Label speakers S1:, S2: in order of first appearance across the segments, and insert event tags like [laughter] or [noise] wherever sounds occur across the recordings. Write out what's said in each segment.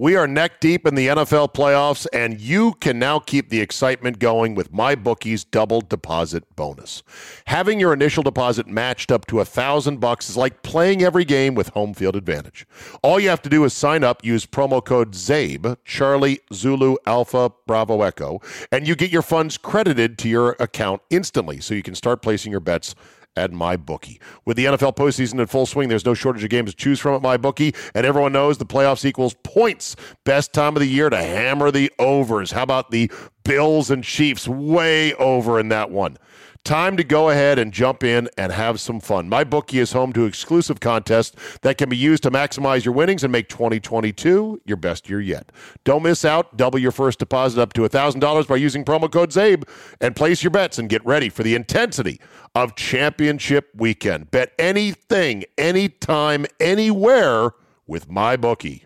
S1: We are neck deep in the NFL playoffs, and you can now keep the excitement going with MyBookie's double deposit bonus. Having your initial deposit matched up to a thousand bucks is like playing every game with home field advantage. All you have to do is sign up, use promo code CZABE, Charlie Zulu Alpha Bravo Echo, and you get your funds credited to your account instantly so you can start placing your bets at MyBookie. With the NFL postseason in full swing, there's no shortage of games to choose from at MyBookie, and everyone knows the playoffs equals points. Best time of the year to hammer the overs. How about the Bills and Chiefs? Way over in that one. Time to go ahead and jump in and have some fun. My bookie is home to exclusive contests that can be used to maximize your winnings and make 2022 your best year yet. Don't miss out. Double your first deposit up to $1,000 by using promo code CZABE and place your bets and get ready for the intensity of championship weekend. Bet anything, anytime, anywhere with my bookie.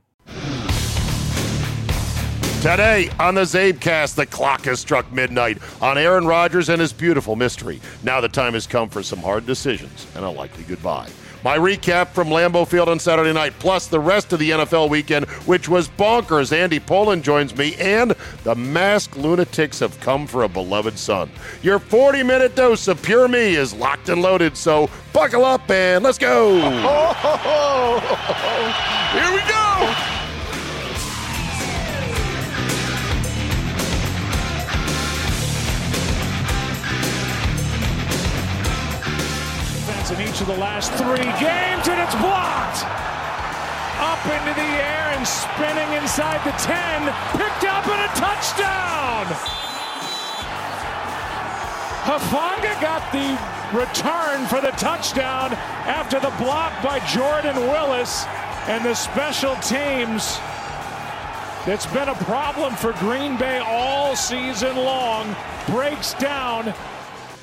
S1: Today on the Czabecast, the clock has struck midnight on Aaron Rodgers and his beautiful mystery. Now the time has come for some hard decisions and a likely goodbye. My recap from Lambeau Field on Saturday night, plus the rest of the NFL weekend, which was bonkers. Andy Pollin joins me, and the masked lunatics have come for a beloved son. Your 40 minute dose of pure me is locked and loaded, so buckle up and let's go. [laughs]
S2: Here we go.
S3: In each of the last three games, and it's blocked. Up into the air and spinning inside the 10. Picked up and a touchdown. Hufanga got the return for the touchdown after the block by Jordan Willis and the special teams. That's been a problem for Green Bay all season long. Breaks down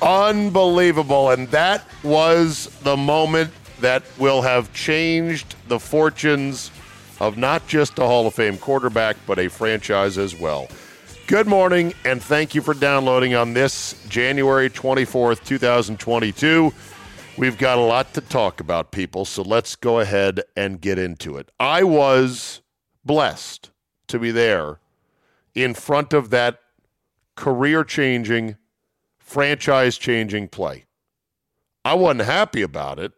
S1: Unbelievable. And that was the moment that will have changed the fortunes of not just a Hall of Fame quarterback, but a franchise as well. Good morning, and thank you for downloading on this January 24th, 2022. We've got a lot to talk about, people, so let's go ahead and get into it. I was blessed to be there in front of that career changing franchise changing play. I wasn't happy about it.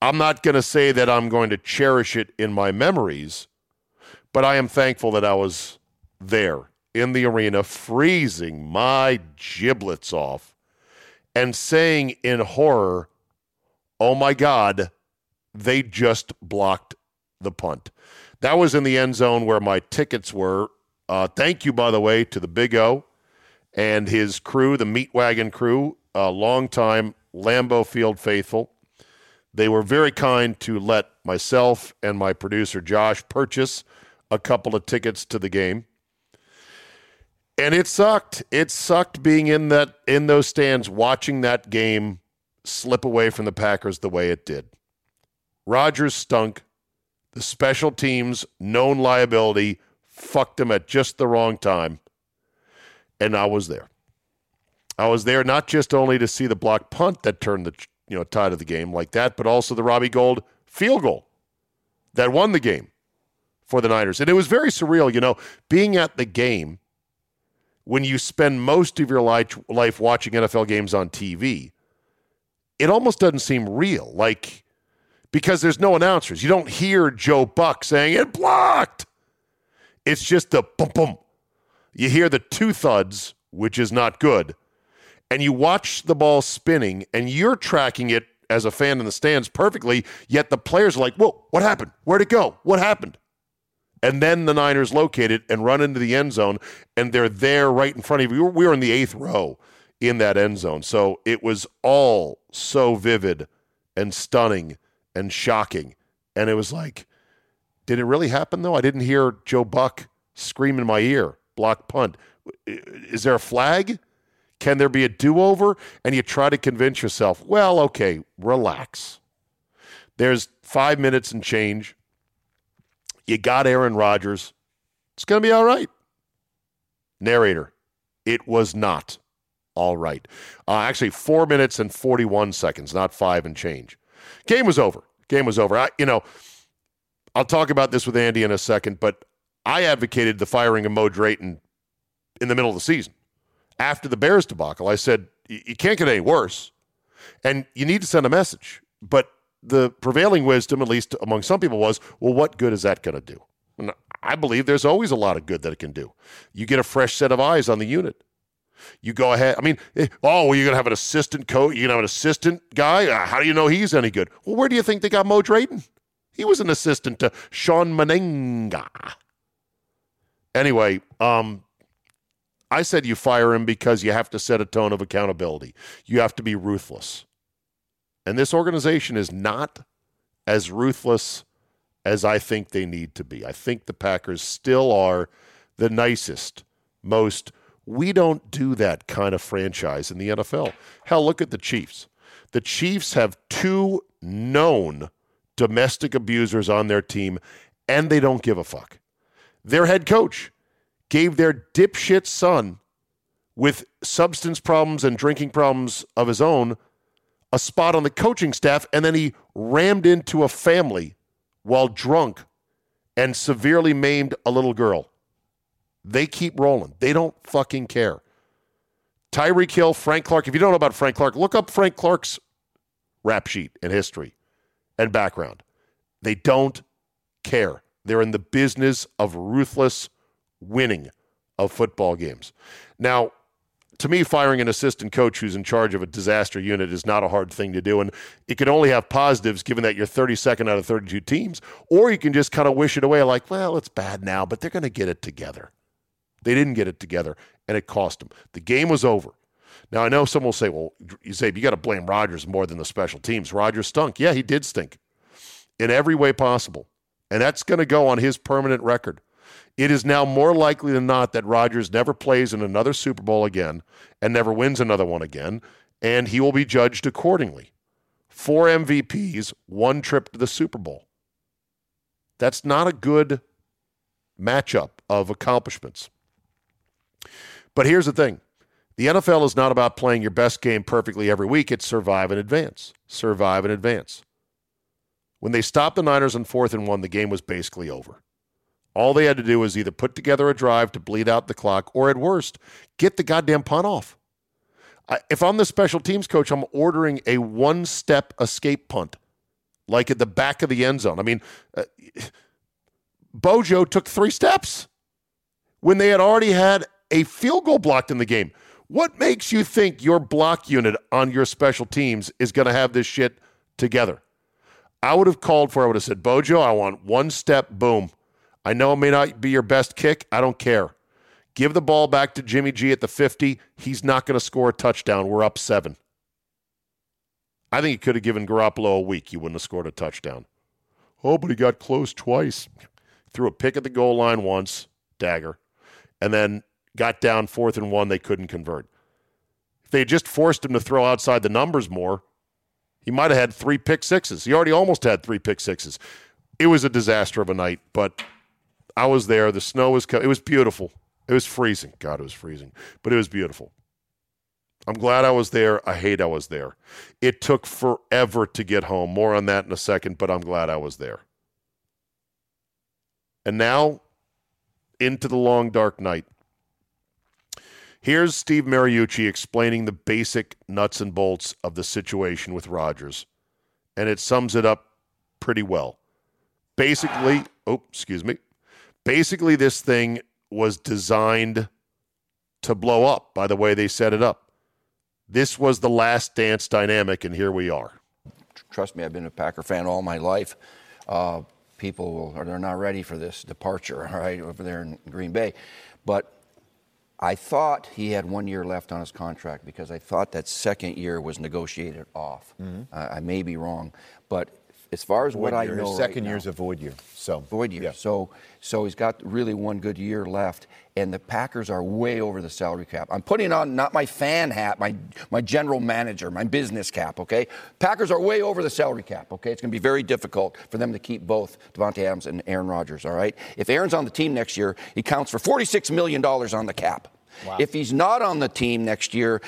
S1: I'm not going to say that I'm going to cherish it in my memories, but I am thankful that I was there in the arena, freezing my giblets off and saying in horror, Oh my God, they just blocked the punt. That was in the end zone where my tickets were. Uh, thank you, by the way, to the Big O and his crew, the Meat Wagon crew, a longtime Lambeau Field faithful. They were very kind to let myself and my producer Josh purchase a couple of tickets to the game. And it sucked. It sucked being in that in those stands watching that game slip away from the Packers the way it did. Rodgers stunk. The special teams, known liability, fucked him at just the wrong time. And I was there. I was there not just only to see the block punt that turned the you know tide of the game like that, but also the Robbie Gould field goal that won the game for the Niners. And it was very surreal, you know, being at the game when you spend most of your life, life watching NFL games on TV. It almost doesn't seem real, like because there's no announcers. You don't hear Joe Buck saying it blocked. It's just the boom boom. You hear the two thuds, which is not good and you watch the ball spinning and you're tracking it as a fan in the stands perfectly, yet the players are like, whoa, what happened? Where'd it go? What happened? And then the Niners locate it and run into the end zone, and they're there right in front of you. We were in the eighth row in that end zone. So it was all so vivid and stunning and shocking. And it was like, did it really happen though? I didn't hear Joe Buck scream in my ear, block punt. Is there a flag? Can there be a do over? And you try to convince yourself, well, okay, relax. There's five minutes and change. You got Aaron Rodgers. It's going to be all right. Narrator, it was not all right. Uh, actually, four minutes and 41 seconds, not five and change. Game was over. Game was over. I, you know, I'll talk about this with Andy in a second, but I advocated the firing of Mo Drayton in the middle of the season after the Bears debacle. I said, you can't get any worse. And you need to send a message. But the prevailing wisdom, at least among some people, was, well, what good is that going to do? And I believe there's always a lot of good that it can do. You get a fresh set of eyes on the unit. You go ahead. I mean, eh, oh, well, you're going to have an assistant coach. You're going to have an assistant guy. Uh, how do you know he's any good? Well, where do you think they got Mo Drayton? He was an assistant to Shawn Mennenga. Anyway, um, I said you fire him because you have to set a tone of accountability. You have to be ruthless. And this organization is not as ruthless as I think they need to be. I think the Packers still are the nicest, most we don't do that kind of franchise in the NFL. Hell, look at the Chiefs. The Chiefs have two known domestic abusers on their team, and they don't give a fuck. Their head coach gave their dipshit son with substance problems and drinking problems of his own a spot on the coaching staff, and then he rammed into a family while drunk and severely maimed a little girl. They keep rolling. They don't fucking care. Tyreek Hill, Frank Clark. If you don't know about Frank Clark, look up Frank Clark's rap sheet and history and background. They don't care. They're in the business of ruthless winning of football games. Now, to me, firing an assistant coach who's in charge of a disaster unit is not a hard thing to do. And it can only have positives given that you're 32nd out of 32 teams. Or you can just kind of wish it away like, well, it's bad now, but they're going to get it together. They didn't get it together, and it cost them. The game was over. Now, I know someone will say, well, you say, you got to blame Rodgers more than the special teams. Rodgers stunk. Yeah, he did stink in every way possible. And that's going to go on his permanent record. It is now more likely than not that Rodgers never plays in another Super Bowl again and never wins another one again, and he will be judged accordingly. Four MVPs, one trip to the Super Bowl. That's not a good matchup of accomplishments. But here's the thing the NFL is not about playing your best game perfectly every week, it's survive and advance. Survive and advance. When they stopped the Niners on fourth and one, the game was basically over. All they had to do was either put together a drive to bleed out the clock or, at worst, get the goddamn punt off. I, if I'm the special teams coach, I'm ordering a one step escape punt, like at the back of the end zone. I mean, uh, Bojo took three steps when they had already had a field goal blocked in the game. What makes you think your block unit on your special teams is going to have this shit together? I would have called for, I would have said, Bojo, I want one step, boom. I know it may not be your best kick. I don't care. Give the ball back to Jimmy G at the 50. He's not going to score a touchdown. We're up seven. I think he could have given Garoppolo a week. He wouldn't have scored a touchdown. Oh, but he got close twice. Threw a pick at the goal line once, dagger, and then got down fourth and one. They couldn't convert. If they had just forced him to throw outside the numbers more, He might have had three pick sixes. He already almost had three pick sixes. It was a disaster of a night, but I was there. The snow was co- it was beautiful. It was freezing. God, it was freezing, but it was beautiful. I'm glad I was there. I hate I was there. It took forever to get home. More on that in a second, but I'm glad I was there. And now into the long dark night. Here's Steve Mariucci explaining the basic nuts and bolts of the situation with Rodgers, and it sums it up pretty well. Basically, oh, excuse me. Basically, this thing was designed to blow up by the way they set it up. This was the last dance dynamic, and here we are.
S2: Trust me, I've been a Packer fan all my life. Uh, people are they're not ready for this departure, all [laughs] right, over there in Green Bay. But I thought he had one year left on his contract because I thought that second year was negotiated off. Mm-hmm. Uh, I may be wrong, but as far as void what
S4: year.
S2: I know,
S4: His second
S2: right
S4: year's
S2: now,
S4: a void year. So
S2: void year. Yeah. So so he's got really one good year left, and the Packers are way over the salary cap. I'm putting on not my fan hat, my my general manager, my business cap. Okay, Packers are way over the salary cap. Okay, it's going to be very difficult for them to keep both Davante Adams and Aaron Rodgers. All right, if Aaron's on the team next year, he counts for 46 million dollars on the cap. Wow. If he's not on the team next year,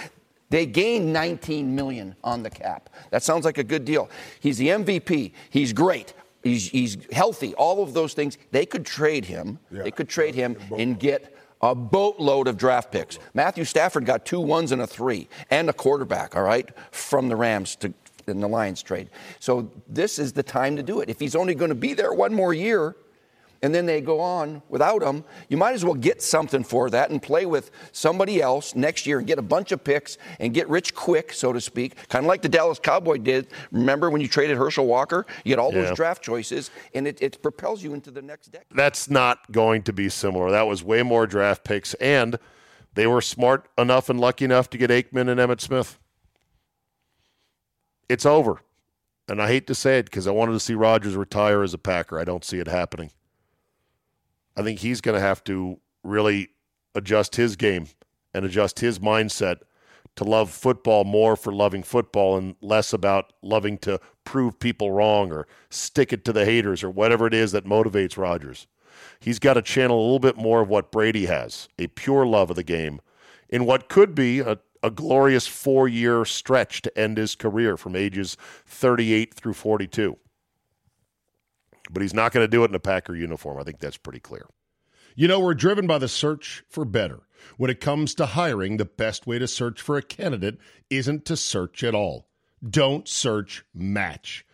S2: they gained 19 million on the cap. That sounds like a good deal. He's the MVP. He's great. He's, he's healthy. All of those things. They could trade him. Yeah. They could trade him and get a boatload of draft picks. Matthew Stafford got two ones and a three, and a quarterback. All right, from the Rams to in the Lions trade. So this is the time to do it. If he's only going to be there one more year, and then they go on without them, you might as well get something for that and play with somebody else next year and get a bunch of picks and get rich quick, so to speak, kind of like the Dallas Cowboy did. Remember when you traded Herschel Walker? You get all yeah. those draft choices, and it, it propels you into the next decade.
S1: That's not going to be similar. That was way more draft picks, and they were smart enough and lucky enough to get Aikman and Emmitt Smith. It's over. And I hate to say it because I wanted to see Rodgers retire as a Packer. I don't see it happening. I think he's going to have to really adjust his game and adjust his mindset to love football more for loving football and less about loving to prove people wrong or stick it to the haters or whatever it is that motivates Rodgers. He's got to channel a little bit more of what Brady has, a pure love of the game, in what could be a, a glorious four year stretch to end his career from ages 38 through 42 but he's not going to do it in a Packer uniform. I think that's pretty clear.
S5: You know, we're driven by the search for better. When it comes to hiring, the best way to search for a candidate isn't to search at all. Don't search, match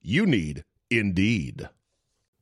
S5: You need Indeed.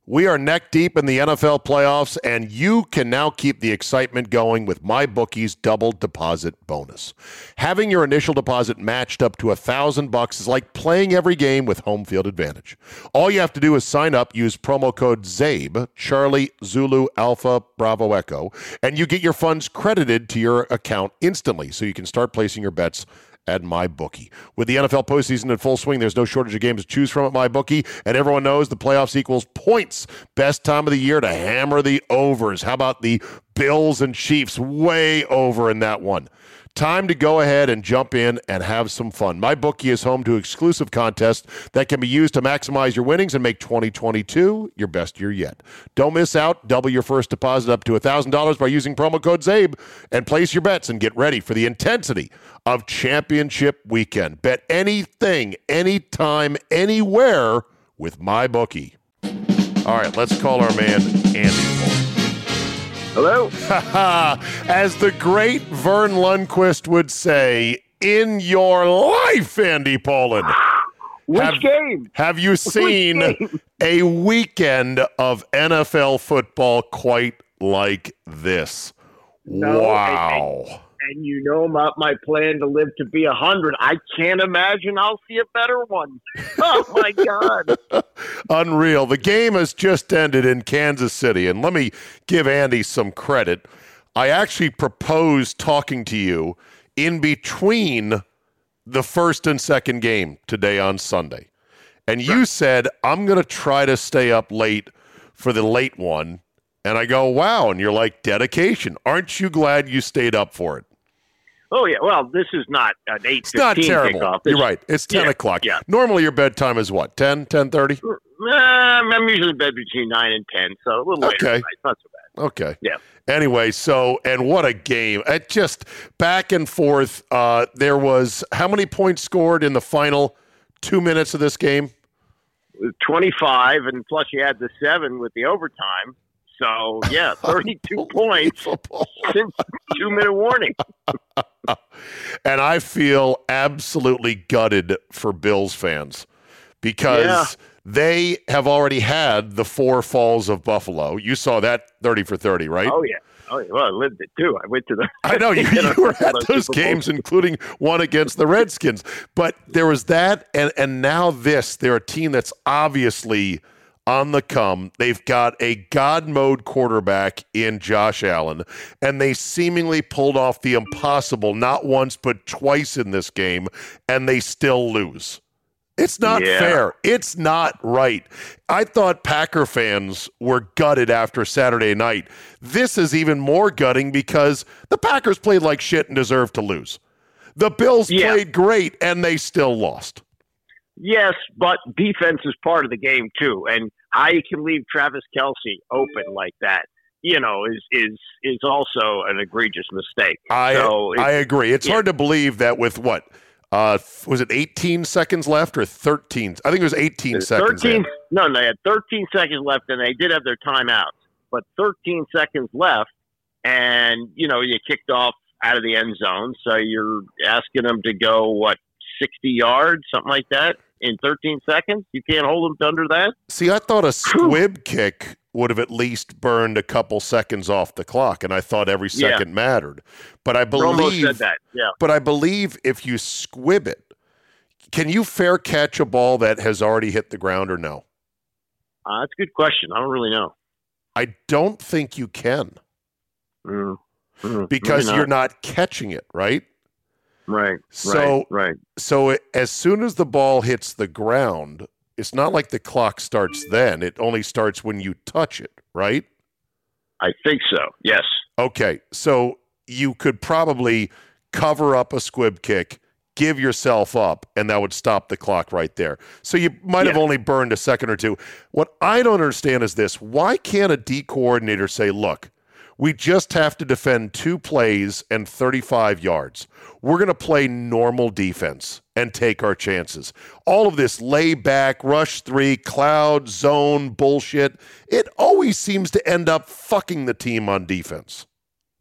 S1: We are neck deep in the NFL playoffs, and you can now keep the excitement going with MyBookie's double deposit bonus. Having your initial deposit matched up to a thousand bucks is like playing every game with home field advantage. All you have to do is sign up, use promo code CZABE, Charlie Zulu Alpha Bravo Echo, and you get your funds credited to your account instantly so you can start placing your bets at my bookie. With the NFL postseason in full swing, there's no shortage of games to choose from at my bookie, and everyone knows the playoffs equals points. Best time of the year to hammer the overs. How about the Bills and Chiefs? Way over in that one. Time to go ahead and jump in and have some fun. My bookie is home to exclusive contests that can be used to maximize your winnings and make 2022 your best year yet. Don't miss out. Double your first deposit up to $1,000 by using promo code CZABE and place your bets and get ready for the intensity of championship weekend. Bet anything, anytime, anywhere with my bookie. All right, let's call our man Andy.
S4: Hello. [laughs]
S1: As the great Verne Lundquist would say, in your life, Andy Pollin. [gasps]
S4: Which
S1: have,
S4: game?
S1: Have you [laughs] seen a weekend of NFL football quite like this?
S4: No,
S1: wow.
S4: And, and, and, you know about my plan to live to be a hundred. I can't imagine I'll see a better one. [laughs] Oh my God.
S1: Unreal. The game has just ended in Kansas City, and let me give Andy some credit. I actually proposed talking to you in between the first and second game today on Sunday. And you said, I'm going to try to stay up late for the late one. And I go, wow. And you're like, dedication. Aren't you glad you stayed up for it?
S4: Oh, yeah. Well, this is not an 8
S1: It's not terrible.
S4: Kickoff.
S1: You're right. It's 10
S4: yeah,
S1: o'clock.
S4: Yeah.
S1: Normally your bedtime is what, 10, 10.30?
S4: Uh, I'm usually in bed between 9 and 10, so a little later.
S1: Okay.
S4: Not so bad.
S1: Okay.
S4: Yeah.
S1: Anyway, so and what a game! It just back and forth. Uh, there was how many points scored in the final two minutes of this game?
S4: Twenty-five, and plus you had the seven with the overtime. So yeah, [laughs] thirty-two points [laughs] since two-minute warning. [laughs] [laughs]
S1: and I feel absolutely gutted for Bills fans because.
S4: Yeah
S1: they have already had the four falls of Buffalo. You saw that 30 for 30, right?
S4: Oh, yeah. Oh, well, I lived it too. I went to the. [laughs]
S1: I know [laughs] you, you were at those games, including one against the Redskins. But there was that, and and now this. They're a team that's obviously on the come. They've got a God mode quarterback in Josh Allen, and they seemingly pulled off the impossible not once but twice in this game, and they still lose. It's not
S4: yeah.
S1: fair. It's not right. I thought Packer fans were gutted after Saturday night. This is even more gutting because the Packers played like shit and deserved to lose. The Bills
S4: yeah.
S1: played great and they still lost.
S4: Yes, but defense is part of the game too, and how you can leave Travis Kelce open like that, you know, is is is also an egregious mistake.
S1: I
S4: so
S1: I agree. It's
S4: yeah.
S1: hard to believe that with what uh, was it 18 seconds left or 13? I think it was 18 seconds.
S4: 13. No, they had 13 seconds left, and they did have their timeouts, but 13 seconds left, and you know you kicked off out of the end zone, so you're asking them to go what 60 yards, something like that, in 13 seconds. You can't hold them under that.
S1: See, I thought a squib kick would have at least burned a couple seconds off the clock, and I thought every second
S4: yeah.
S1: mattered. But I believe
S4: said that. Yeah.
S1: But I believe if you squib it, can you fair catch a ball that has already hit the ground or no?
S4: Uh, that's a good question. I don't really know.
S1: I don't think you can.
S4: Mm. Mm.
S1: Because you're not catching it, right?
S4: Right.
S1: So,
S4: right. right.
S1: So it, as soon as the ball hits the ground, it's not like the clock starts then. It only starts when you touch it, right?
S4: I think so. Yes.
S1: Okay. So you could probably cover up a squib kick, give yourself up, and that would stop the clock right there. So you might
S4: Yeah.
S1: have only burned a second or two. What I don't understand is this why can't a D coordinator say, look, we just have to defend two plays and 35 yards. We're going to play normal defense and take our chances. All of this lay back, rush three, cloud, zone bullshit, it always seems to end up fucking the team on defense.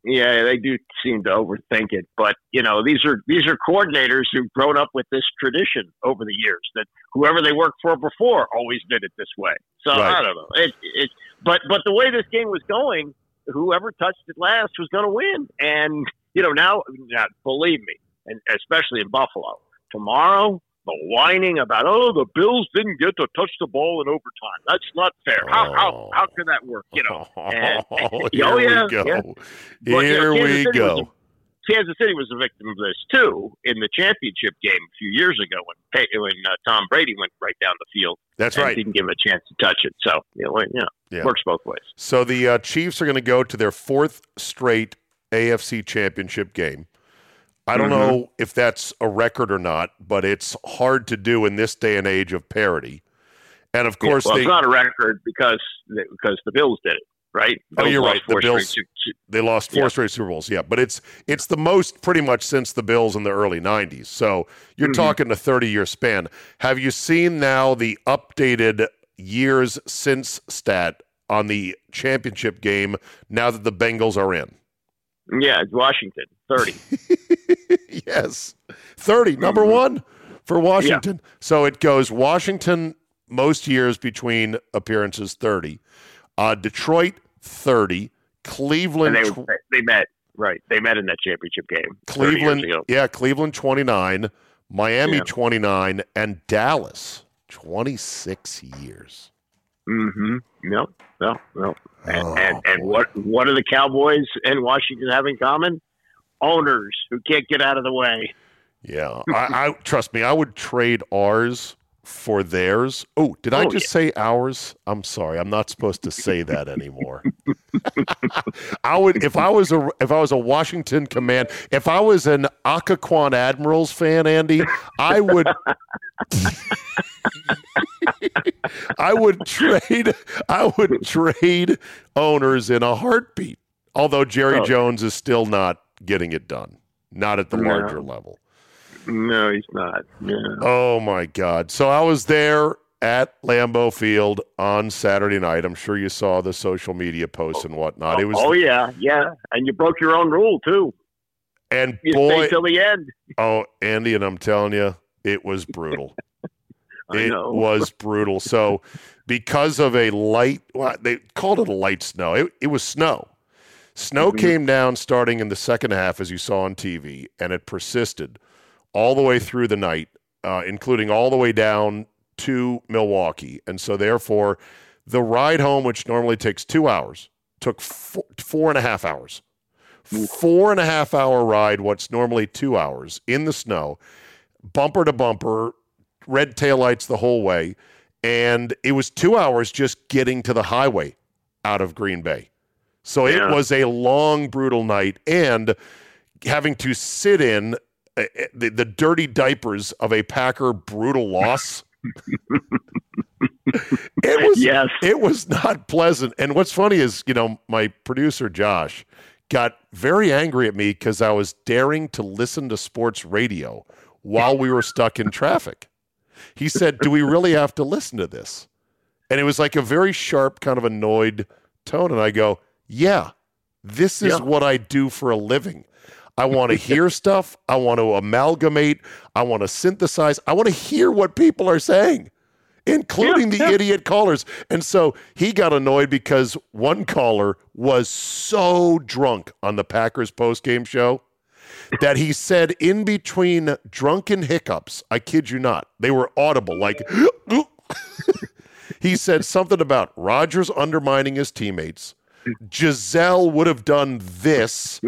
S4: Yeah, they do seem to overthink it, but you know these are these are coordinators who've grown up with this tradition over the years that whoever they worked for before always did it this way. So
S1: Right.
S4: I don't know. It, it, but but the way this game was going, whoever touched it last was going to win. And you know now, now, believe me, and especially in Buffalo, tomorrow the whining about oh the Bills didn't get to touch the ball in overtime. That's not fair. How how how can that work? You know. [laughs] And-
S1: Oh, [laughs] oh
S4: here
S1: here
S4: yeah,
S1: we go.
S4: yeah. But, you
S1: Here
S4: know, Kansas
S1: we go.
S4: Kansas City was a victim of this too in the championship game a few years ago when when uh, Tom Brady went right down the field.
S1: That's
S4: and
S1: right.
S4: Didn't give him a chance to touch it. So you know, you know
S1: Yeah.
S4: works both ways.
S1: So the uh, Chiefs are going to go to their fourth straight AFC championship game. I don't
S4: Mm-hmm.
S1: know if that's a record or not, but it's hard to do in this day and age of parity. And of course,
S4: well,
S1: they
S4: it's not a record because because the Bills did it, right?
S1: Oh, you're right. The
S4: straight
S1: Bills-
S4: Su-
S1: they lost four
S4: Yeah.
S1: straight Super Bowls. Yeah, but it's it's the most pretty much since the Bills in the early '90s. So you're
S4: Mhm.
S1: talking a 30 year span. Have you seen now the updated years since stat on the championship game now that the Bengals are in.
S4: Yeah, it's Washington, 30. [laughs]
S1: yes. 30, number
S4: Mm-hmm.
S1: one for Washington. So it goes Washington most years between appearances 30. Uh, Detroit 30.
S4: And
S1: Cleveland
S4: they,
S1: tw-
S4: they met, right. They met in that championship game.
S1: Cleveland yeah, Cleveland 29, Miami
S4: Yeah.
S1: 29 and Dallas 26 years.
S4: Mm-hmm. No, no, no. And,
S1: Oh,
S4: and, and what what do the Cowboys and Washington have in common? Owners who can't get out of the way.
S1: Yeah, I, I trust me. I would trade ours for theirs. Oh, did I
S4: Oh,
S1: just say ours? I'm sorry. I'm not supposed to say that anymore. [laughs] I would if I was a if I was a Washington command if I was an Occoquan Admirals fan, Andy, I would [laughs] I would trade I would trade owners in a heartbeat. Although Jerry
S4: Oh.
S1: Jones is still not getting it done. Not at the
S4: No.
S1: larger level.
S4: No, he's not. Yeah.
S1: Oh my God! So I was there at Lambeau Field on Saturday night. I'm sure you saw the social media posts and whatnot. It was
S4: oh yeah, yeah. And you broke your own rule too.
S1: and
S4: You
S1: boy,
S4: till the end.
S1: oh Andy, and I'm telling you, it was brutal. [laughs] It
S4: know.
S1: was brutal. So because of a light, well, they called it a light snow. It, it was snow. Snow
S4: Mhm.
S1: came down starting in the second half, as you saw on TV, and it persisted all the way through the night, uh, including all the way down to Milwaukee. And so, therefore, the ride home, which normally takes two hours, took four, four and a half hours. Four and a half hour ride, what's normally two hours in the snow, bumper to bumper, red taillights the whole way. And it was two hours just getting to the highway out of Green Bay. So
S4: Yeah.
S1: it was a long, brutal night. And having to sit in Uh, uh, the, the dirty diapers of a Packer brutal loss. [laughs] it was
S4: Yes.
S1: it was not pleasant. And what's funny is, you know, my producer Josh got very angry at me because I was daring to listen to sports radio while we were stuck in traffic. He said, "Do we really have to listen to this?" And it was like a very sharp, kind of annoyed tone. And I go, "Yeah, this is
S4: Yeah.
S1: what I do for a living." I want to [laughs] hear stuff. I want to amalgamate. I want to synthesize. I want to hear what people are saying, including
S4: Yeah,
S1: the
S4: yeah.
S1: idiot callers. And so he got annoyed because one caller was so drunk on the Packers postgame show that he said in between drunken hiccups, I kid you not, they were audible, like, [gasps] [laughs] he said something about Rodgers undermining his teammates. Giselle would have done this.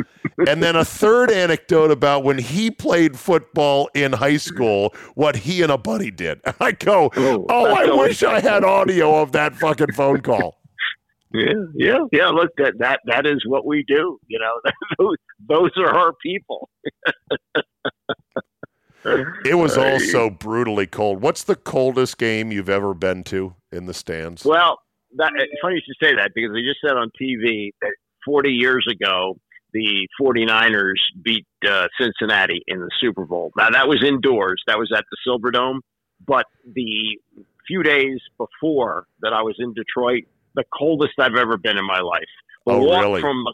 S1: And then a third anecdote about when he played football in high school, what he and a buddy did. And [laughs] I go,
S4: Oh,
S1: oh, I [laughs] wish I had audio of that fucking phone call.
S4: Yeah, yeah, yeah. Look, that that that is what we do. You know, [laughs] those, those are our people.
S1: It was also brutally cold. What's the coldest game you've ever been to in the stands?
S4: Well, that, it's funny you should say that because they just said on TV that 40 years ago, the 49ers beat uh, Cincinnati in the Super Bowl. Now, that was indoors, that was at the Silverdome. But the few days before that I was in Detroit, the coldest I've ever been in my life. The
S1: Oh,
S4: walk
S1: really?
S4: From the,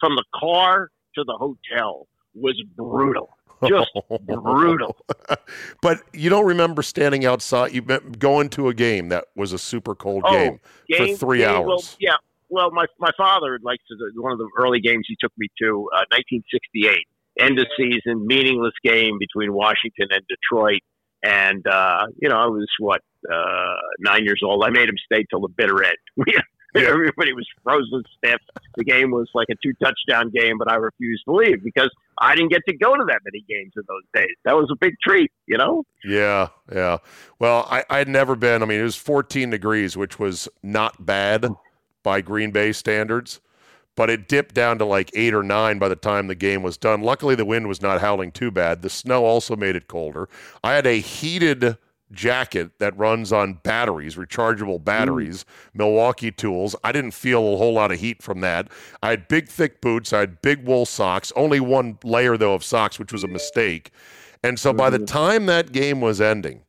S4: from the car to the hotel was brutal. Just brutal. [laughs]
S1: but you don't remember standing outside, you going to a game that was a super cold
S4: Oh,
S1: game for three
S4: game,
S1: hours.
S4: Well, yeah. Well, my my father likes to one of the early games he took me to, uh, 1968, end of season, meaningless game between Washington and Detroit, and uh, you know I was what uh, nine years old. I made him stay till the bitter end. [laughs] We. [laughs] Everybody was frozen stiff. The game was like a two touchdown game, but I refused to leave because I didn't get to go to that many games in those days. That was a big treat, you know.
S1: Yeah, yeah. Well, I, I'd never been. I mean, it was 14 degrees, which was not bad [sighs] by Green Bay standards, but it dipped down to like eight or nine by the time the game was done. Luckily, the wind was not howling too bad. The snow also made it colder. I had a heated jacket that runs on batteries, rechargeable mm. batteries, Milwaukee tools. I didn't feel a whole lot of heat from that. I had big, thick boots. I had big wool socks, only one layer, though, of socks, which was a mistake. And so by the mm. time that game was ending,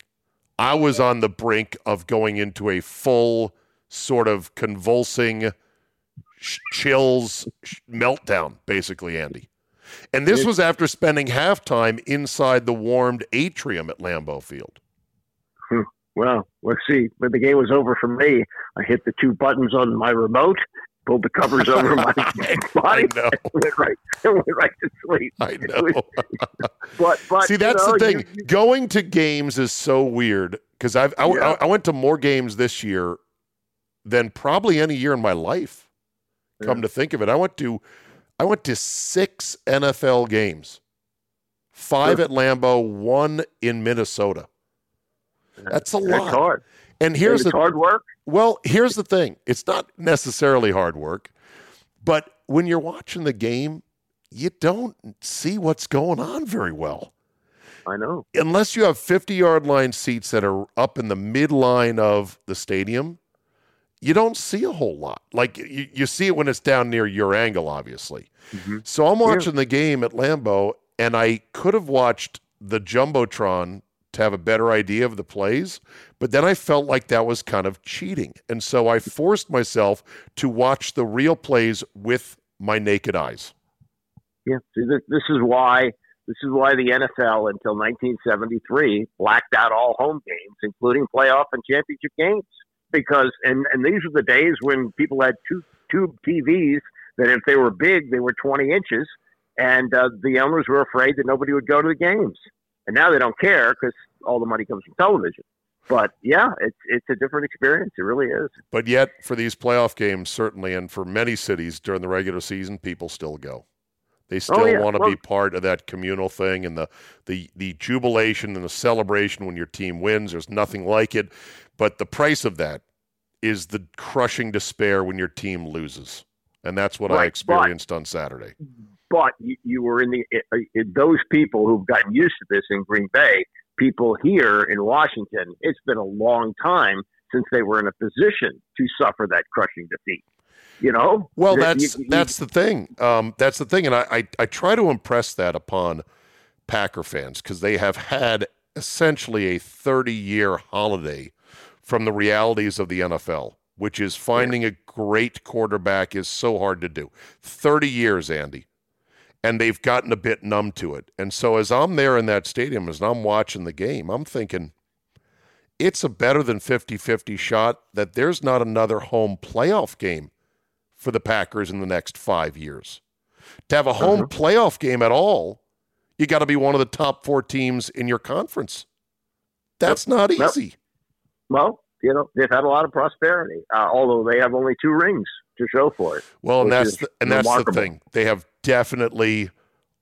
S1: I was on the brink of going into a full sort of convulsing sh- chills sh- meltdown, basically, Andy. And this was after spending halftime inside the warmed atrium at Lambeau Field.
S4: Well, let's see. When the game was over for me, I hit the two buttons on my remote, pulled the covers over my [laughs] [laughs] body,
S1: know.
S4: and went right, [laughs] went right to sleep.
S1: I know.
S4: But, but
S1: See, that's
S4: you know,
S1: the thing.
S4: you-
S1: Going to games is so weird because I've I,
S4: Yeah.
S1: I, I went to more games this year than probably any year in my life. Come to think of it, I went to I went to six NFL games, five
S4: Sure.
S1: at Lambeau, one in Minnesota. That's a
S4: It's
S1: lot.
S4: hard.
S1: And here's
S4: it's
S1: the
S4: hard work.
S1: well, here's the thing. It's not necessarily hard work, but when you're watching the game, you don't see what's going on very well
S4: I know.
S1: unless you have 50 yard line seats that are up in the midline of the stadium, you don't see a whole lot. Like you, you see it when it's down near your angle, obviously.
S4: Mhm.
S1: So I'm watching the game at Lambeau, and I could have watched the Jumbotron to have a better idea of the plays, but then I felt like that was kind of cheating. And so I forced myself to watch the real plays with my naked eyes.
S4: Yeah. This is why this is why the NFL until 1973 blacked out all home games, including playoff and championship games, because and and these were the days when people had two tube TVs that if they were big, they were 20 inches, and uh, the owners were afraid that nobody would go to the games. And now they don't care because all the money comes from television. But yeah, it's it's a different experience. It really is.
S1: But yet, for these playoff games, certainly, and for many cities during the regular season, people still go. They oh, still
S4: Oh, yeah.
S1: want to
S4: Well-
S1: be part of that communal thing and the, the the jubilation and the celebration when your team wins. There's nothing like it. But the price of that is the crushing despair when your team loses. And that's what I
S4: Right, but-
S1: experienced on Saturday.
S4: but you, you were in the i i those people who've gotten used to this in Green Bay. People here in Washington, it's been a long time since they were in a position to suffer that crushing defeat. You know,
S1: Well,
S4: That
S1: that's
S4: you- you-
S1: that's the thing. Um, that's the thing, and I, I I try to impress that upon Packer fans because they have had essentially a 30 year holiday from the realities of the NFL, which is finding a great quarterback is so hard to do. 30 years, Andy. And they've gotten a bit numb to it. And so as I'm there in that stadium, as I'm watching the game, I'm thinking, it's a better than 50 50 shot that there's not another home playoff game for the Packers in the next five years. To have a home playoff game at all, you got to be one of the top four teams in your conference. That's not easy.
S4: well, you know, they've had a lot of prosperity, uh, although they have only two rings to show for it.
S1: Well, and that's the, and that's the thing. They have definitely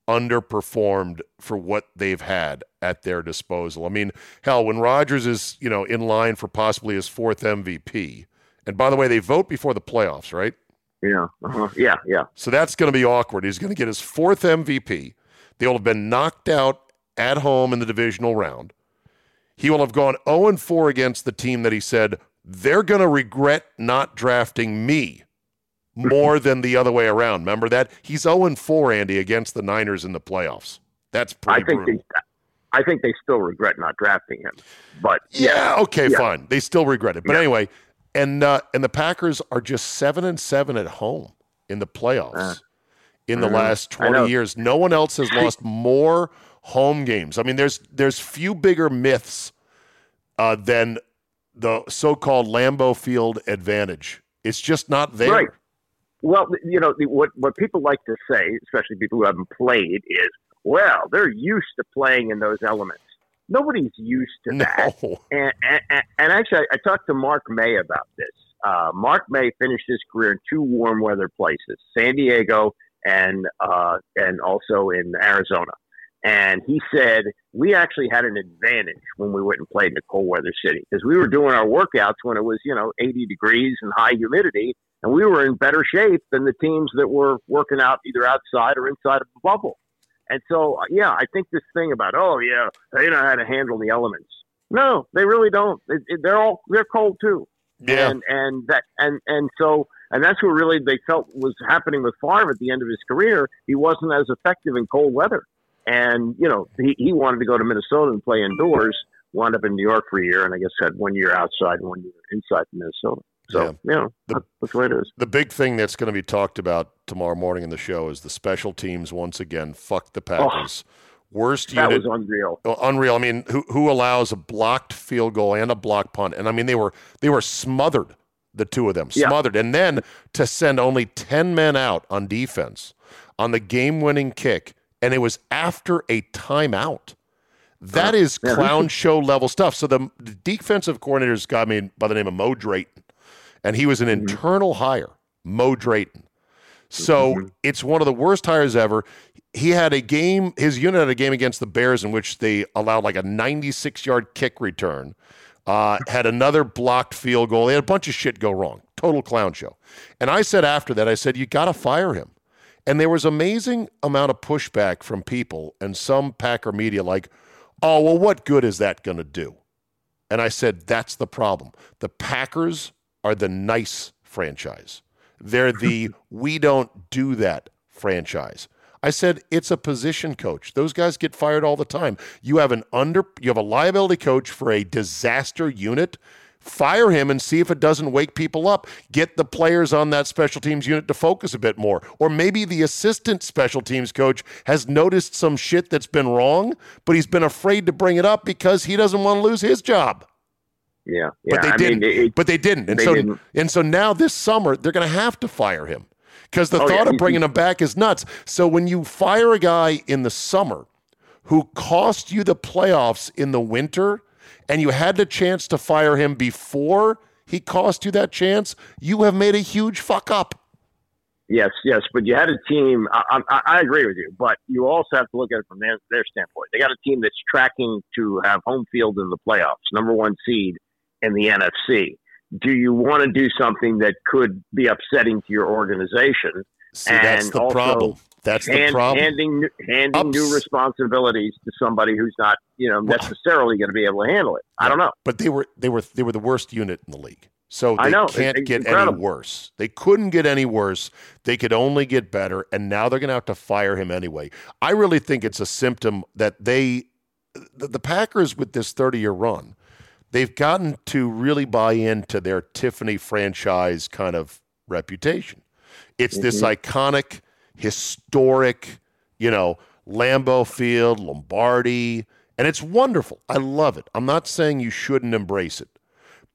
S1: underperformed for what they've had at their disposal. I mean, hell, when Rodgers is you know in line for possibly his fourth MVP, and by the way, they vote before the playoffs, right?
S4: Yeah, uh-huh. yeah, yeah.
S1: So that's going to be awkward. He's going to get his fourth MVP. They will have been knocked out at home in the divisional round. He will have gone 0 4 against the team that he said they're going to regret not drafting me more than the other way around. Remember that? He's 0 4, Andy, against the Niners in the playoffs. That's pretty.
S4: I think
S1: brutal.
S4: they, I think they still regret not drafting him. But
S1: Yeah, okay,
S4: yeah.
S1: fine. They still regret it. But
S4: Yeah.
S1: anyway, and uh, and the Packers are just seven and seven at home in the playoffs
S4: Uh,
S1: in the
S4: mhm.
S1: last twenty years. No one else has lost [laughs] more home games. I mean, there's there's few bigger myths uh, than the so-called Lambeau Field advantage. It's just not there.
S4: Right. Well, you know what what people like to say, especially people who haven't played, is well they're used to playing in those elements. Nobody's used to [laughs] that.
S1: No.
S4: And, and, and actually, I, I talked to Mark May about this. Uh, Mark May finished his career in two warm weather places, San Diego and uh, and also in Arizona. And he said we actually had an advantage when we went and played in a cold weather city because we were doing our workouts when it was you know 80 degrees and high humidity, and we were in better shape than the teams that were working out either outside or inside of the bubble. And so, uh, yeah, I think this thing about oh yeah, they know how to handle the elements. No, they really don't. It, it, they're all they're cold too.
S1: Yeah.
S4: And and that and and so and that's what really they felt was happening with Favre at the end of his career. He wasn't as effective in cold weather, and you know he he wanted to go to Minnesota and play indoors. wound up in New York for a year, and I guess had one year outside and one year inside Minnesota. So, yeah. know, the, that's the way it is.
S1: The big thing that's going to be talked about tomorrow morning in the show is the special teams once again. Fuck the Packers. Oh, Worst
S4: that
S1: unit.
S4: That was unreal.
S1: Oh, unreal. I mean, who who allows a blocked field goal and a blocked punt? And I mean, they were they were smothered, the two of them, smothered. Yeah. And then to send only ten men out on defense on the game-winning kick, and it was after a timeout. That uh, clown show level stuff. So the, the defensive coordinator is a guy by the name of Mo Drayton and he was an mm-hmm. internal hire, Mo Drayton. So mm-hmm. it's one of the worst hires ever. He had a game, his unit had a game against the Bears in which they allowed like a 96 yard kick return, uh, had another blocked field goal. They had a bunch of shit go wrong. Total clown show. And I said after that, I said, you got to fire him. And there was amazing amount of pushback from people and some Packer media like, oh, well, what good is that going to do? And I said, that's the problem. The Packers are the nice franchise. They're the [laughs] we don't do that franchise. I said it's a position coach. Those guys get fired all the time. You have an under you have a liability coach for a disaster unit. Fire him and see if it doesn't wake people up. Get the players on that special teams unit to focus a bit more. Or maybe the assistant special teams coach has noticed some shit that's been wrong, but he's been afraid to bring it up because he doesn't want to lose his job.
S4: Yeah,
S1: yeah. But they
S4: I
S1: didn't.
S4: Mean,
S1: it, but they didn't. And
S4: they
S1: so
S4: didn't.
S1: and so now this summer they're going to have to fire him because the oh, thought yeah. of bringing him back is nuts. So when you fire a guy in the summer who cost you the playoffs in the winter, and you had the chance to fire him before he cost you that chance, you have made a huge fuck up.
S4: Yes, yes, but you had a team. I, I, I, agree with you, but you also have to look at it from their, their standpoint. They got a team that's tracking to have home field in the playoffs, number one seed, in the NFC. Do you want to do something that could be upsetting to your organization?
S1: See, and that's the problem. That's hand, the problem.
S4: Handing handing Ups. new responsibilities to somebody who's not, you know, necessarily going to be able to handle it. I don't know.
S1: But they were they were they were the worst unit in the league. So they can't it's get incredible. any worse. They couldn't get any worse. They could only get better, and now they're going to have to fire him anyway. I really think it's a symptom that they, the, the Packers, with this thirty-year run, they've gotten to really buy into their Tiffany franchise kind of reputation. It's mm-hmm. this iconic, historic, you know, Lambeau Field, Lombardi, and it's wonderful. I love it. I'm not saying you shouldn't embrace it,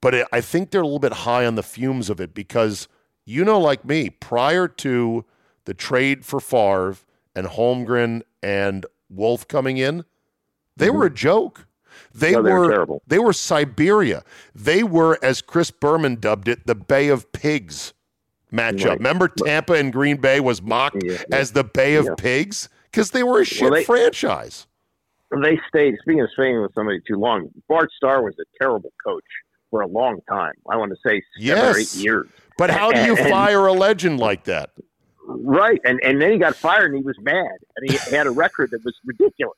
S1: but it, I think they're a little bit high on the fumes of it because you know, like me, prior to the trade for Favre and Holmgren and Wolf coming in, they mm-hmm. were a joke. They
S4: no,
S1: were
S4: terrible.
S1: They were Siberia. They were, as Chris Berman dubbed it, the Bay of Pigs matchup. Right. Remember, Tampa and Green Bay was mocked yeah, yeah. as the Bay of yeah. Pigs because they were a shit well, they, franchise.
S4: They stayed. Speaking of staying with somebody too long, Bart Starr was a terrible coach for a long time. I want to say seven yes. or eight years.
S1: But how do you and, fire a legend like that?
S4: Right, and and then he got fired, and he was mad, and he had a record that was ridiculous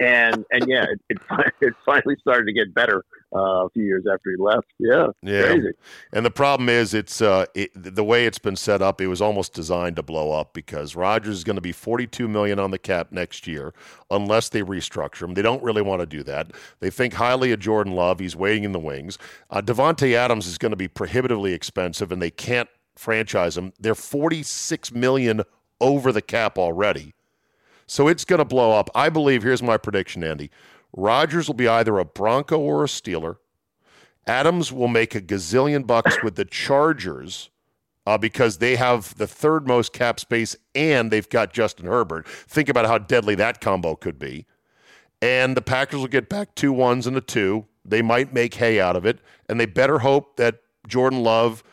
S4: and and yeah, it, it, [laughs] it finally started to get better uh, a few years after he left. Yeah,
S1: yeah.
S4: Crazy.
S1: And the problem is, it's uh, it, the way it's been set up. It was almost designed to blow up because Rodgers is going to be forty-two million on the cap next year, unless they restructure him. They don't really want to do that. They think highly of Jordan Love. He's waiting in the wings. Uh, Davante Adams is going to be prohibitively expensive, and they can't franchise him. They're forty-six million over the cap already. So it's going to blow up. I believe, here's my prediction, Andy. Rodgers will be either a Bronco or a Steeler. Adams will make a gazillion bucks with the Chargers uh, because they have the third most cap space and they've got Justin Herbert. Think about how deadly that combo could be. And the Packers will get back two ones and a two. They might make hay out of it. And they better hope that Jordan Love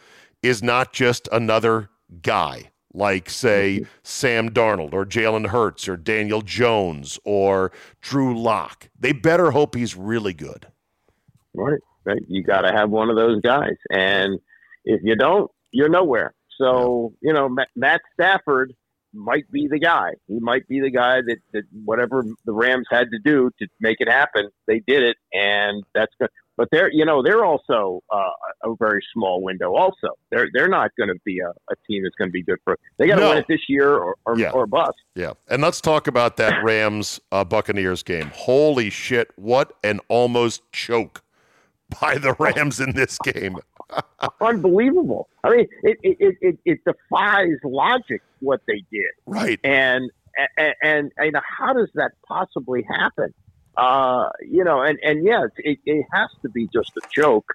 S1: is not just another guy like, say, mm-hmm. Sam Darnold or Jalen Hurts or Daniel Jones or Drew Lock. They better hope he's really good.
S4: Right. right. You got to have one of those guys. And if you don't, you're nowhere. So, yeah. you know, Matt Stafford might be the guy. He might be the guy that, that whatever the Rams had to do to make it happen, they did it. And that's good. But they're you know they're also uh, a very small window. Also, they're they're not going to be a, a, team that's going to be good for. They got to
S1: No.
S4: win it this year or or,
S1: Yeah.
S4: or bust.
S1: Yeah, and let's talk about that [laughs] Rams uh, Buccaneers game. Holy shit! What an almost choke by the [laughs] Rams in this game. [laughs]
S4: Unbelievable. I mean, it it, it, it defies logic what they did.
S1: Right.
S4: and and and, and how does that possibly happen? Uh, you know, and and yes, it, it has to be just a joke.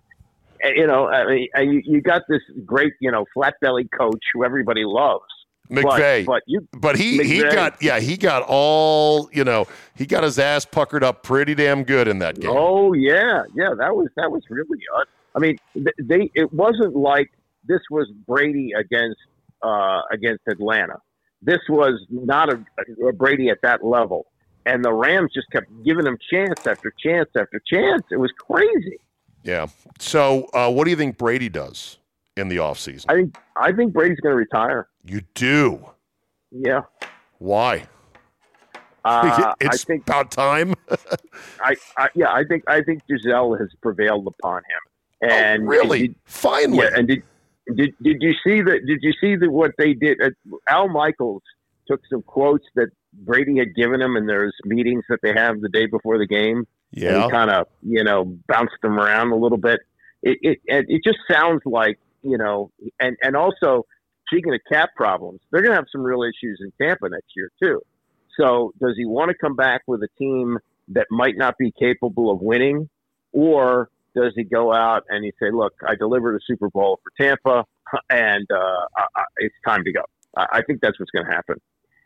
S4: You know, I mean, you, you got this great, you know, flat belly coach who everybody loves,
S1: McVay.
S4: But, but you,
S1: But he he got yeah he got all you know he got his ass puckered up pretty damn good in that game.
S4: oh yeah, yeah, that was that was really odd. I mean, they it wasn't like this was Brady against uh, against Atlanta. This was not a, a Brady at that level, and the Rams just kept giving him chance after chance after chance. It was crazy.
S1: Yeah. So uh, what do you think Brady does in the offseason?
S4: I think I think Brady's going to retire.
S1: You do.
S4: Yeah,
S1: Why?
S4: uh, [laughs] I
S1: it's
S4: think
S1: about time. [laughs]
S4: I, I yeah I think I think Gisele has prevailed upon him. And
S1: oh, really?
S4: and did-
S1: Finally.
S4: yeah, and did did did you see that? Did you see that what they did? Uh, Al Michaels took some quotes that Brady had given him in those meetings that they have the day before the game.
S1: yeah.
S4: he kind of you know bounced them around a little bit. It it it it just sounds like you know, and and also speaking of cap problems, they're going to have some real issues in Tampa next year too. So does he want to come back with a team that might not be capable of winning, or does he go out and he say, "Look, I delivered a Super Bowl for Tampa, and uh, I, I, it's time to go." I, I think that's what's going to happen.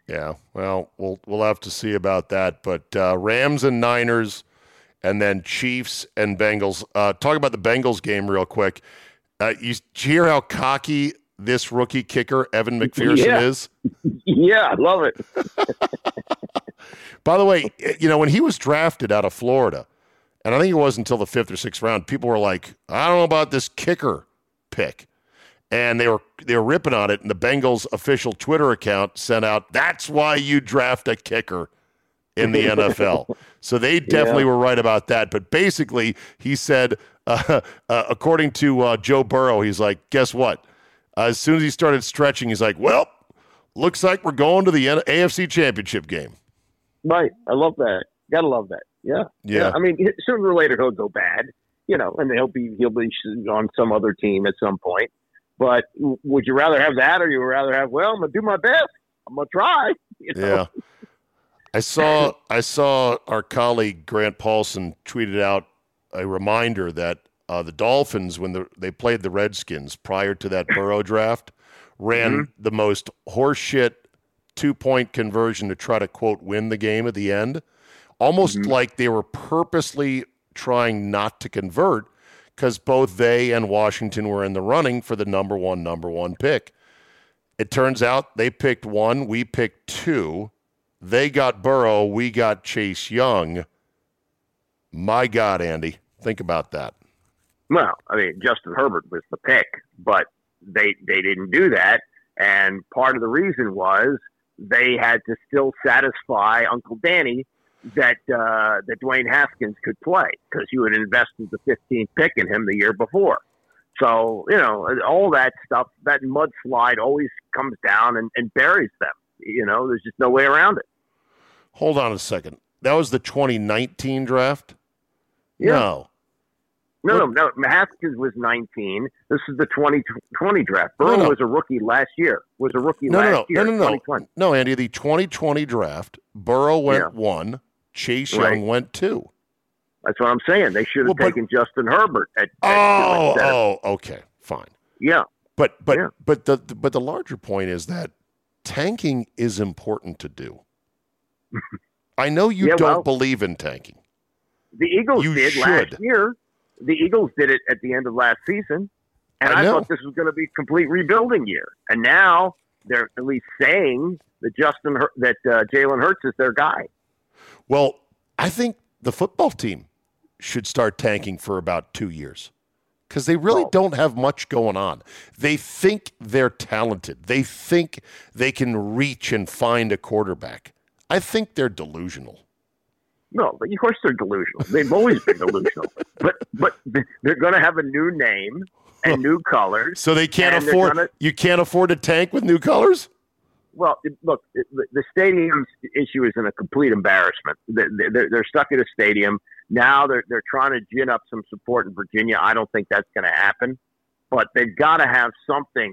S1: Yeah, well, we'll we'll have to see about that. But uh, Rams and Niners, and then Chiefs and Bengals. Uh, talk about the Bengals game real quick. Uh, you, did you hear how cocky this rookie kicker Evan McPherson
S4: Yeah.
S1: is? [laughs]
S4: yeah, I love it. [laughs]
S1: By the way, you know when he was drafted out of Florida, and I think it was until the fifth or sixth round, people were like, "I don't know about this kicker pick," and they were they were ripping on it. And the Bengals official Twitter account sent out, "That's why you draft a kicker in the [laughs] NFL." So they definitely were right about that. But basically, he said, [laughs] uh, uh, according to uh, Joe Burrow, he's like, "Guess what?" as soon as he started stretching, he's like, "Well." Looks like we're going to the AFC Championship game.
S4: Right. I love that. Gotta love that. Yeah.
S1: Yeah.
S4: I mean, sooner or later he'll go bad, you know, and he'll be he'll be on some other team at some point. But would you rather have that, or you would rather have? Well, I'm gonna do my best. I'm gonna try. [laughs] You know?
S1: Yeah. I saw I saw our colleague Grant Paulsen tweeted out a reminder that uh, the Dolphins, when the, they played the Redskins prior to that Burrow draft, ran the most horseshit two point conversion to try to quote win the game at the end, almost like they were purposely trying not to convert because both they and Washington were in the running for the number one number one pick. It turns out they picked one, we picked two. They got Burrow, we got Chase Young. My God, Andy, think about that.
S4: Well, I mean, Justin Herbert was the pick, but they they didn't do that, and part of the reason was they had to still satisfy Uncle Danny that uh, that Dwayne Haskins could play because you had invested the 15th pick in him the year before. So you know all that stuff, that mudslide always comes down and, and buries them. You know, there's just no way around it.
S1: Hold on a second. That was the 2019 draft?
S4: Yeah.
S1: No.
S4: No, no, no. Haskins was 19. This is the 2020 draft.
S1: No,
S4: Burrow
S1: no.
S4: was a rookie last year. Was a rookie
S1: No,
S4: last
S1: no, no,
S4: year.
S1: no, no, no. No, Andy, the 2020 draft, Burrow went
S4: Yeah.
S1: one, Chase
S4: Right.
S1: Young went too.
S4: That's what I'm saying. They should have
S1: Well, but-
S4: taken Justin Herbert at, at
S1: Oh, oh, okay, fine.
S4: yeah.
S1: But but
S4: Yeah.
S1: but the but the larger point is that tanking is important to do. [laughs] I know you
S4: Yeah,
S1: don't
S4: well-
S1: believe in tanking.
S4: The Eagles
S1: You
S4: did
S1: should.
S4: last year. The Eagles did it at the end of last season, and
S1: I
S4: I, thought this was going to be a complete rebuilding year. And now they're at least saying that Justin that uh, Jalen Hurts is their guy.
S1: Well, I think the football team should start tanking for about two years because they really don't have much going on. They think they're talented. They think they can reach and find a quarterback. I think they're delusional.
S4: No, but of course they're delusional. They've always been delusional. [laughs] But but they're going to have a new name and new colors.
S1: So they can't afford.
S4: gonna-
S1: you can't afford to tank with new colors.
S4: Well, look, the stadium's issue is in a complete embarrassment. They- they- They're, they're stuck at a stadium now. They're they're trying to gin up some support in Virginia. I don't think that's going to happen, but they've got to have something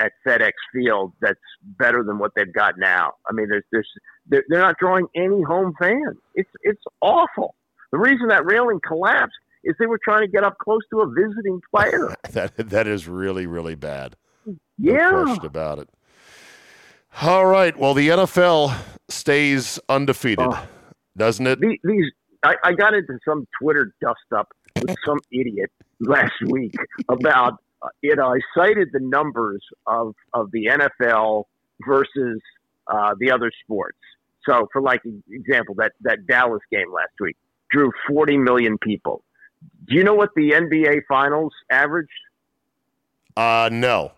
S4: at FedEx Field that's better than what they've got now. I mean, there's there's they're, they're not drawing any home fans. It's it's awful. The reason that railing collapsed is they were trying to get up close to a visiting player. [laughs]
S1: That that is really really bad. No
S4: Yeah.
S1: question about it. All right. Well, the NFL stays undefeated,
S4: Oh.
S1: doesn't it?
S4: these, I, I got into some Twitter dust up with some [laughs] idiot last week about uh, you know I cited the numbers of of the NFL versus uh, the other sports. So for like example, that that Dallas game last week drew 40 million people. Do you know what the NBA Finals averaged?
S1: Uh, no.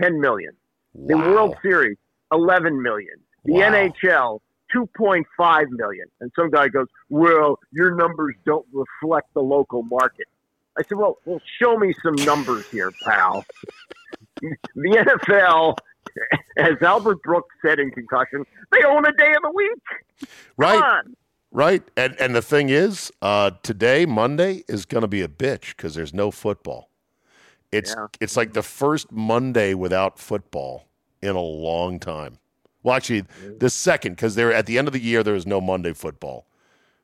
S4: 10 million. The World Series, 11 million. The
S1: Wow.
S4: NHL, 2.5 million. And some guy goes, "Well, your numbers don't reflect the local market." I said, "Well, well, show me some numbers here, pal." [laughs] the NFL, as Albert Brooks said in concussion, they own a day of the week.
S1: Right. Right. And and the thing is, uh, today Monday is going to be a bitch because there's no football. It's
S4: Yeah.
S1: it's like the first Monday without football in a long time. Well, actually, the second because there at the end of the year there was no Monday football.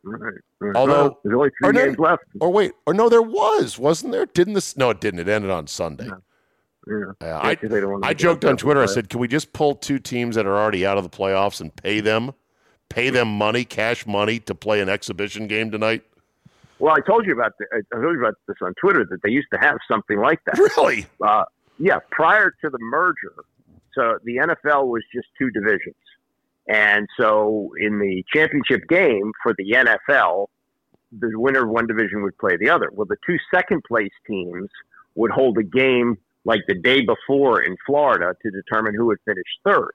S4: Right.
S1: Although-
S4: there's only
S1: no-
S4: games left.
S1: Or wait, or no, there was, wasn't there? Didn't this? No, it didn't. It ended on Sunday.
S4: Yeah.
S1: Yeah,
S4: Yeah,
S1: I, I joked on Twitter. I said, "Can we just pull two teams that are already out of the playoffs and pay them, pay them money, cash money, to play an exhibition game tonight?"
S4: Well, I told you about the, I told you about this on Twitter that they used to have something like that. [laughs]
S1: Really?
S4: uh, yeah, prior to the merger, so the NFL was just two divisions. And so in the championship game for the NFL, the winner of one division would play the other. Well, the two second place teams would hold a game like the day before in Florida to determine who would finish third.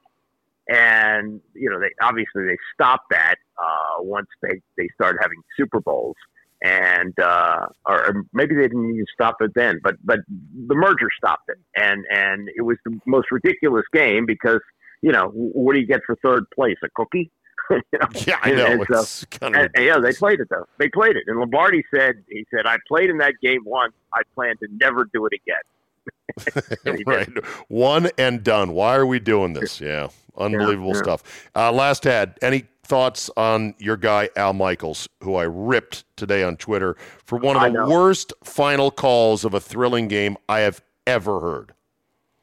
S4: And, you know, they obviously they stopped that uh, once they, they started having Super Bowls and uh, or maybe they didn't even stop it then, but but the merger stopped it, and and it was the most ridiculous game because you know what do you get for third place? A cookie? [laughs] You know? [laughs]
S1: Yeah, I know.
S4: and so-
S1: it's kind of
S4: And, and, yeah, they played it though. They played it, and Lombardi said he said I played in that game once. I plan to never do it again. [laughs] And did.
S1: right. One and done. Why are we doing this? Yeah, unbelievable
S4: yeah.
S1: stuff. Uh, last ad. Any thoughts on your guy Al Michaels, who I ripped today on Twitter for one of the worst final calls of a thrilling game I have ever heard?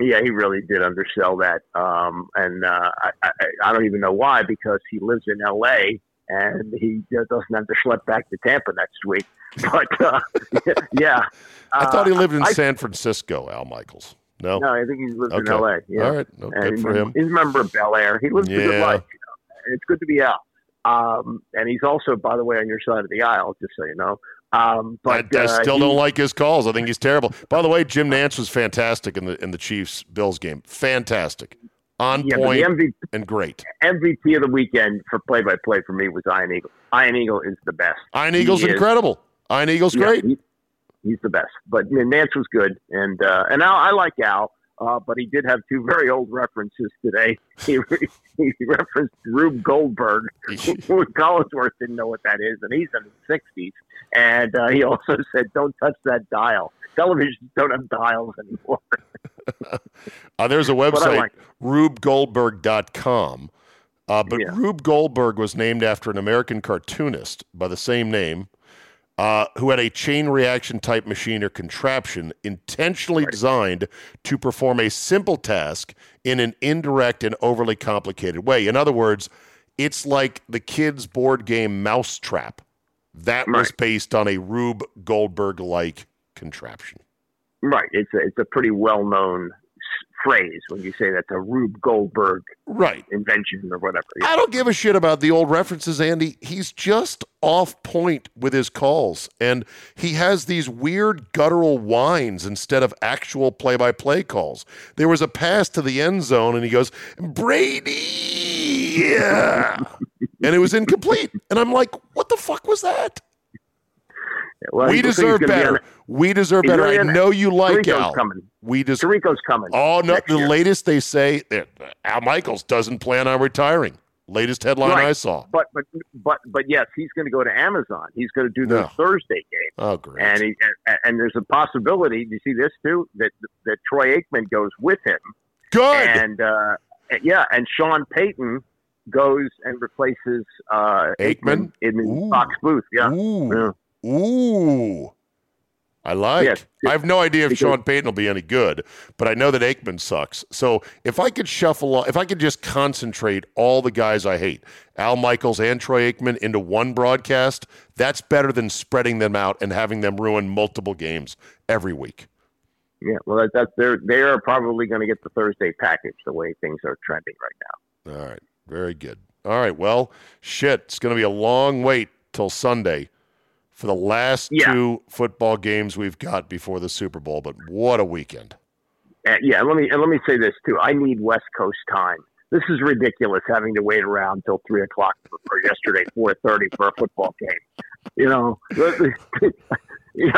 S4: Yeah, he really did undersell that, um, and uh, I, I, I don't even know why because he lives in L.A. and he uh, doesn't have to schlep back to Tampa next week. [laughs] But uh, [laughs] yeah,
S1: I thought he
S4: Uh,
S1: lived in
S4: I-
S1: San Francisco, Al Michaels. No.
S4: No, I think he lives in L.A. Yeah.
S1: All right. No,
S4: and
S1: good for him.
S4: He's a member of Bel Air. He lives a good
S1: Yeah.
S4: life. And it's good to be out. Um, and he's also, by the way, on your side of the aisle, just so you know. Um, but
S1: I
S4: uh,
S1: still
S4: he-
S1: don't like his calls. I think he's terrible. By the way, Jim Nantz was fantastic in the in the Chiefs Bills game. Fantastic, on
S4: Yeah,
S1: point
S4: MVP,
S1: and great.
S4: MVP of the weekend for play-by-play for me was Iron Eagle. Iron Eagle is the best.
S1: Iron
S4: He
S1: Eagle's
S4: is-
S1: incredible. Iron Eagle's
S4: Yeah,
S1: great.
S4: he- he's the best. But I Nantz was good, and uh, and Al, I like Al, uh, but he did have two very old references today. [laughs] He, he referenced Rube Goldberg, [laughs] who Collinsworth didn't know what that is, and he's in his sixties. And uh, he also [laughs] said, "Don't touch that dial. Televisions don't have dials anymore."
S1: Uh, there's a website,
S4: like.
S1: rubegoldberg.com. Uh, but
S4: Yeah.
S1: Rube Goldberg was named after an American cartoonist by the same name uh, who had a chain reaction type machine or contraption intentionally designed to perform a simple task in an indirect and overly complicated way. In other words, it's like the kids' board game Mousetrap. That was based on a Rube Goldberg like contraption.
S4: right. It's a it's a pretty well known phrase when you say that's a Rube Goldberg
S1: Right.
S4: invention or whatever.
S1: I don't give a shit about the old references, Andy. He's just off point with his calls. And he has these weird guttural whines instead of actual play by play calls. There was a pass to the end zone, and he goes, Brady! yeah. [laughs] and it was incomplete. And I'm like, what the fuck was that?
S4: Well,
S1: we
S4: he looks like
S1: deserve
S4: gonna be
S1: better. We deserve better. I know you like
S4: Tirico's
S1: Al.
S4: coming.
S1: We just
S4: Tirico's coming.
S1: Oh no! The
S4: year.
S1: latest they say that Al Michaels doesn't plan on retiring. Latest headline
S4: Right.
S1: I saw.
S4: But but but but yes, he's going to go to Amazon. He's going to do the
S1: Yeah.
S4: Thursday game,
S1: Oh great!
S4: and he and, and there's a possibility. Do you see this too? That that Troy Aikman goes with him,
S1: Good.
S4: and uh, yeah, and Sean Payton goes and replaces uh,
S1: Aikman?
S4: in the
S1: Ooh.
S4: Fox booth. Yeah,
S1: Ooh, ooh. I like.
S4: Yes.
S1: I have no idea if
S4: Because-
S1: Sean Payton will be any good, but I know that Aikman sucks. So if I could shuffle, if I could just concentrate all the guys I hate, Al Michaels and Troy Aikman, into one broadcast, that's better than spreading them out and having them ruin multiple games every week.
S4: yeah. Well, that, that's they're they are probably going to get the Thursday package the way things are trending right now.
S1: All right. Very good. All right. Well, shit. It's going to be a long wait till Sunday for the last
S4: Yeah.
S1: two football games we've got before the Super Bowl. But what a weekend.
S4: Uh, yeah, let me and let me say this too. I need West Coast time. This is ridiculous having to wait around until three o'clock for, for yesterday four thirty for a football game. You know, [laughs]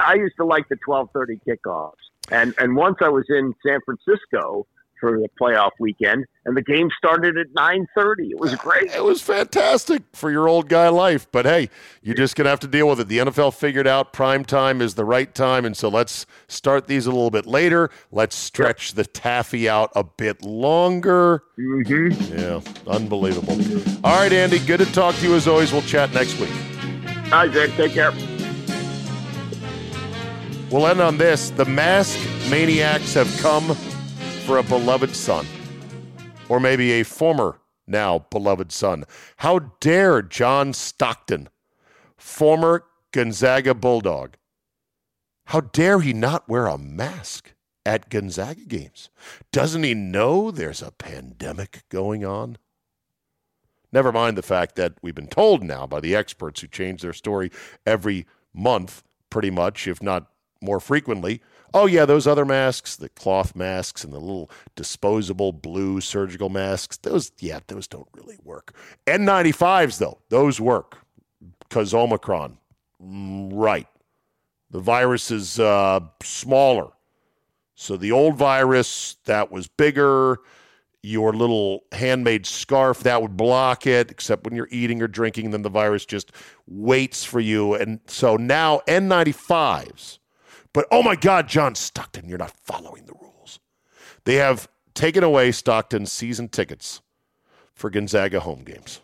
S4: I used to like the twelve thirty kickoffs, and and once I was in San Francisco for the playoff weekend, and the game started at nine thirty. It was great.
S1: It was fantastic for your old guy life. But hey, you're just going to have to deal with it. The NFL figured out prime time is the right time. And so let's start these a little bit later. Let's stretch the taffy out a bit longer.
S4: Mm-hmm.
S1: Yeah, unbelievable. All right, Andy, good to talk to you as always. We'll chat next week.
S4: All right, Zach, take care.
S1: We'll end on this. The mask maniacs have come for a beloved son, or maybe a former now beloved son. How dare John Stockton, former Gonzaga Bulldog, how dare he not wear a mask at Gonzaga games? Doesn't he know there's a pandemic going on? Never mind the fact that we've been told now by the experts who change their story every month, pretty much, if not more frequently. Oh, yeah, those other masks, the cloth masks and the little disposable blue surgical masks, those, yeah, those don't really work. N95s, though, those work because Omicron. Mm, Right. The virus is uh, smaller. So the old virus that was bigger, your little handmade scarf that would block it, except when you're eating or drinking, then the virus just waits for you. And so now N95s. But oh my God, John Stockton, you're not following the rules. They have taken away Stockton's season tickets for Gonzaga home games.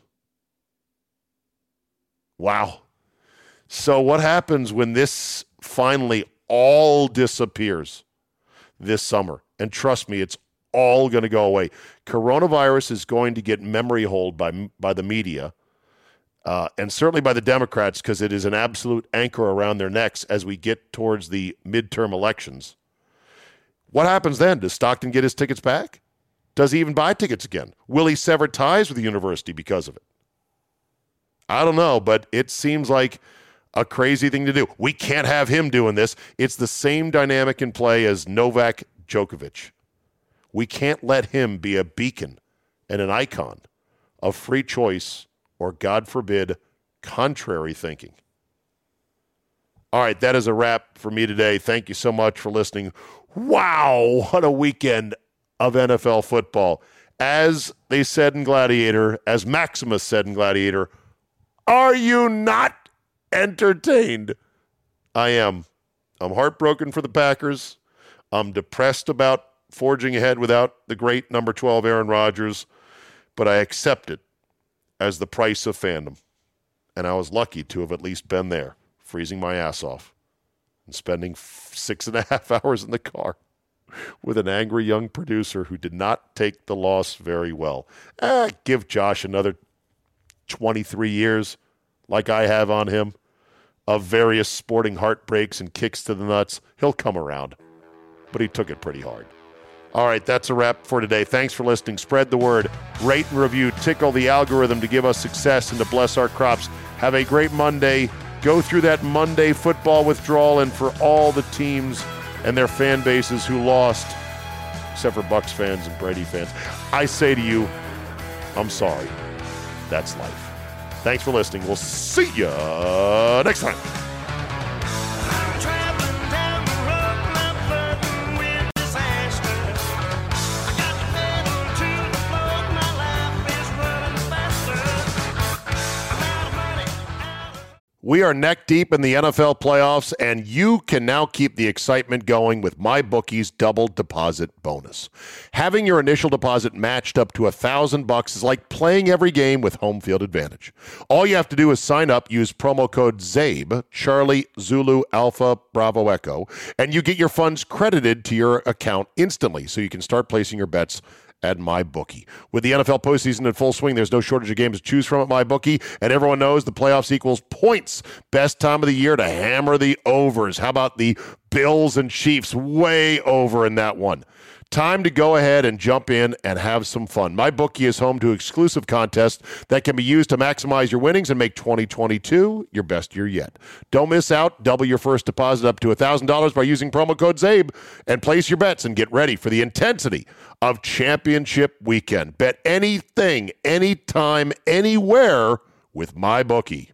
S1: Wow. So, what happens when this finally all disappears this summer? And trust me, it's all going to go away. Coronavirus is going to get memory hold by, by the media uh, and certainly by the Democrats because it is an absolute anchor around their necks as we get towards the midterm elections. What happens then? Does Stockton get his tickets back? Does he even buy tickets again? Will he sever ties with the university because of it? I don't know, but it seems like a crazy thing to do. We can't have him doing this. It's the same dynamic in play as Novak Djokovic. We can't let him be a beacon and an icon of free choice or, God forbid, contrary thinking. All right, that is a wrap for me today. Thank you so much for listening. Wow, what a weekend of NFL football. As they said in Gladiator, as Maximus said in Gladiator, are you not entertained? I am. I'm heartbroken for the Packers. I'm depressed about forging ahead without the great number 12 Aaron Rodgers, but I accept it as the price of fandom. And I was lucky to have at least been there, freezing my ass off and spending six and a [laughs] half hours in the car with an angry young producer who did not take the loss very well. Eh, give Josh another 23 years, like I have on him, of various sporting heartbreaks and kicks to the nuts. He'll come around. But he took it pretty hard. All right, that's a wrap for today. Thanks for listening. Spread the word, rate and review, tickle the algorithm to give us success and to bless our crops. Have a great Monday. Go through that Monday football withdrawal, and for all the teams and their fan bases who lost, except for Bucks fans and Brady fans, I say to you, I'm sorry. That's life. Thanks for listening. We'll see you next time. We are neck deep in the NFL playoffs, and you can now keep the excitement going with MyBookie's double deposit bonus. Having your initial deposit matched up to a thousand bucks is like playing every game with home field advantage. All you have to do is sign up, use promo code CZABE, Charlie Zulu Alpha Bravo Echo, and you get your funds credited to your account instantly so you can start placing your bets at MyBookie. With the NFL postseason in full swing, there's no shortage of games to choose from at MyBookie, and everyone knows the playoffs equals points. Best time of the year to hammer the overs. How about the Bills and Chiefs? Way over in that one. Time to go ahead and jump in and have some fun. My bookie is home to exclusive contests that can be used to maximize your winnings and make 2022 your best year yet. Don't miss out. Double your first deposit up to $1,000 by using promo code CZABE and place your bets and get ready for the intensity of championship weekend. Bet anything, anytime, anywhere with my bookie.